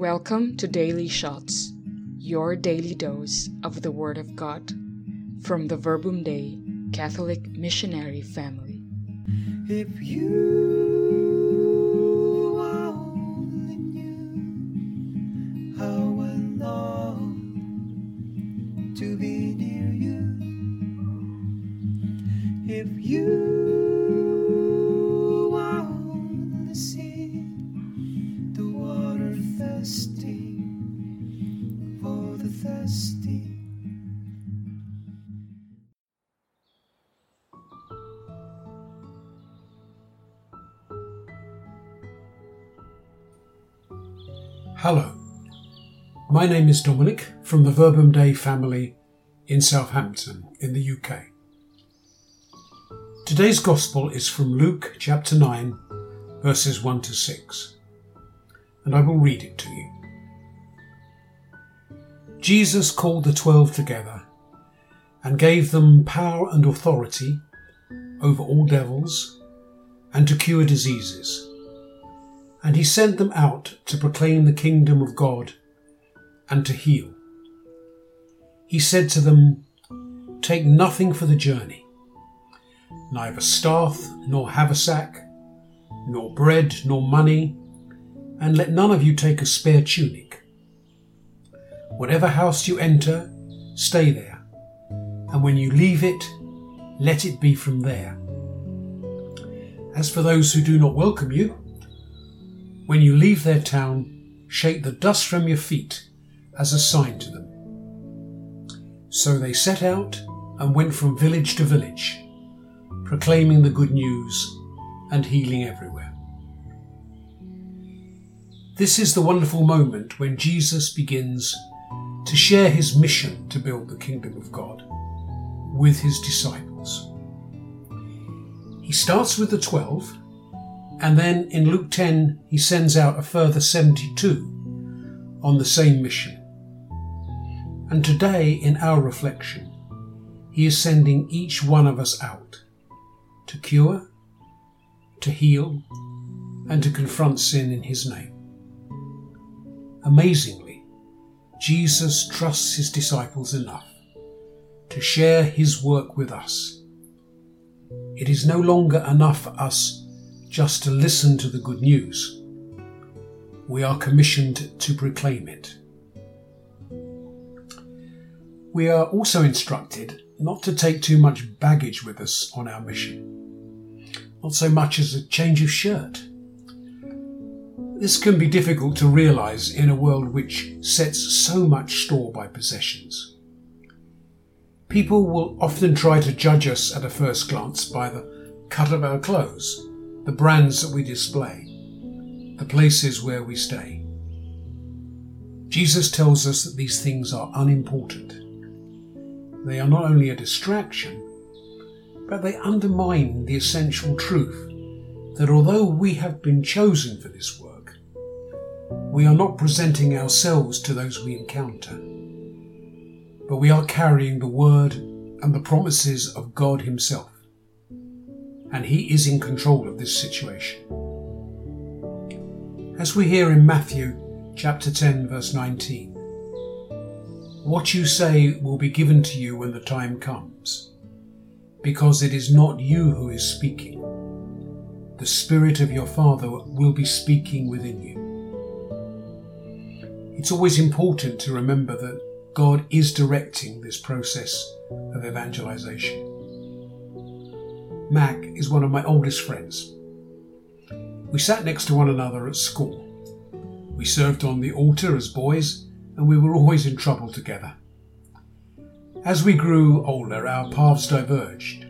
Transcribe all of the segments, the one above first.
Welcome to Daily Shots, your daily dose of the Word of God from the Verbum Dei Catholic Missionary Family. If you only how long to be near you. If you thirsty. Hello, my name is Dominic from the Verbum Dei family in Southampton in the UK. Today's Gospel is from Luke chapter 9, verses 1 to 6, and I will read it to you. Jesus called the twelve together and gave them power and authority over all devils and to cure diseases and he sent them out to proclaim the kingdom of God and to heal. He said to them, Take nothing for the journey, neither staff, nor haversack, nor bread, nor money, and let none of you take a spare tunic. Whatever house you enter, stay there, and when you leave it, let it be from there. As for those who do not welcome you, when you leave their town, shake the dust from your feet as a sign to them. So they set out and went from village to village, proclaiming the good news and healing everywhere. This is the wonderful moment when Jesus begins to share his mission to build the kingdom of God with his disciples. He starts with the twelve and then in Luke 10, he sends out a further 72 on the same mission. And today, in our reflection, he is sending each one of us out to cure, to heal, and to confront sin in his name. Amazingly, Jesus trusts his disciples enough to share his work with us. It is no longer enough for us just to listen to the good news. We are commissioned to proclaim it. We are also instructed not to take too much baggage with us on our mission, not so much as a change of shirt. This can be difficult to realise in a world which sets so much store by possessions. People will often try to judge us at a first glance by the cut of our clothes the brands that we display, the places where we stay. Jesus tells us that these things are unimportant. They are not only a distraction, but they undermine the essential truth that although we have been chosen for this work, we are not presenting ourselves to those we encounter, but we are carrying the word and the promises of God Himself and He is in control of this situation. As we hear in Matthew chapter 10, verse 19, what you say will be given to you when the time comes, because it is not you who is speaking. The Spirit of your Father will be speaking within you. It's always important to remember that God is directing this process of evangelization. Mac is one of my oldest friends. We sat next to one another at school. We served on the altar as boys, and we were always in trouble together. As we grew older, our paths diverged,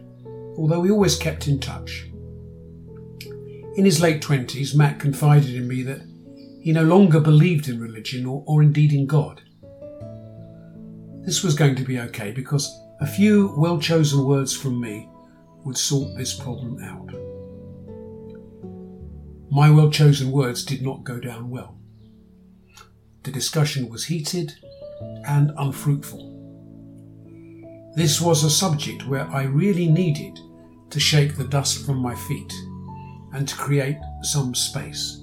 although we always kept in touch. In his late twenties, Mac confided in me that he no longer believed in religion or, or indeed in God. This was going to be okay because a few well chosen words from me would sort this problem out. My well chosen words did not go down well. The discussion was heated and unfruitful. This was a subject where I really needed to shake the dust from my feet and to create some space.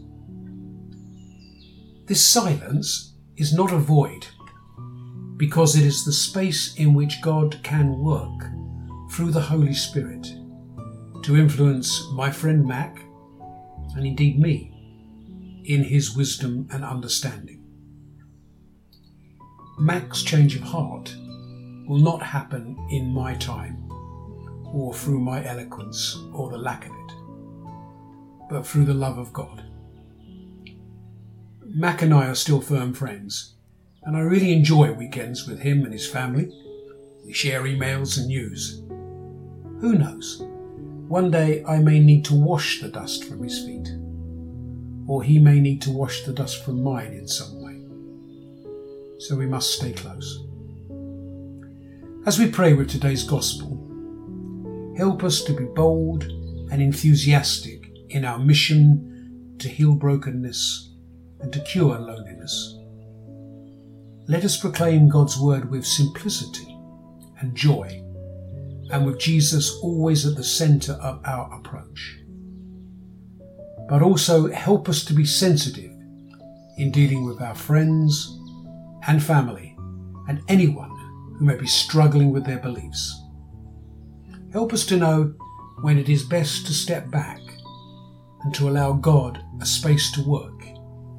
This silence is not a void because it is the space in which God can work through the Holy Spirit to influence my friend Mac and indeed me in his wisdom and understanding. Mac's change of heart will not happen in my time or through my eloquence or the lack of it, but through the love of God. Mac and I are still firm friends, and I really enjoy weekends with him and his family. We share emails and news. Who knows? One day I may need to wash the dust from his feet, or he may need to wash the dust from mine in some way. So we must stay close. As we pray with today's Gospel, help us to be bold and enthusiastic in our mission to heal brokenness and to cure loneliness. Let us proclaim God's word with simplicity and joy, and with Jesus always at the centre of our approach. But also help us to be sensitive in dealing with our friends and family and anyone who may be struggling with their beliefs. Help us to know when it is best to step back and to allow God a space to work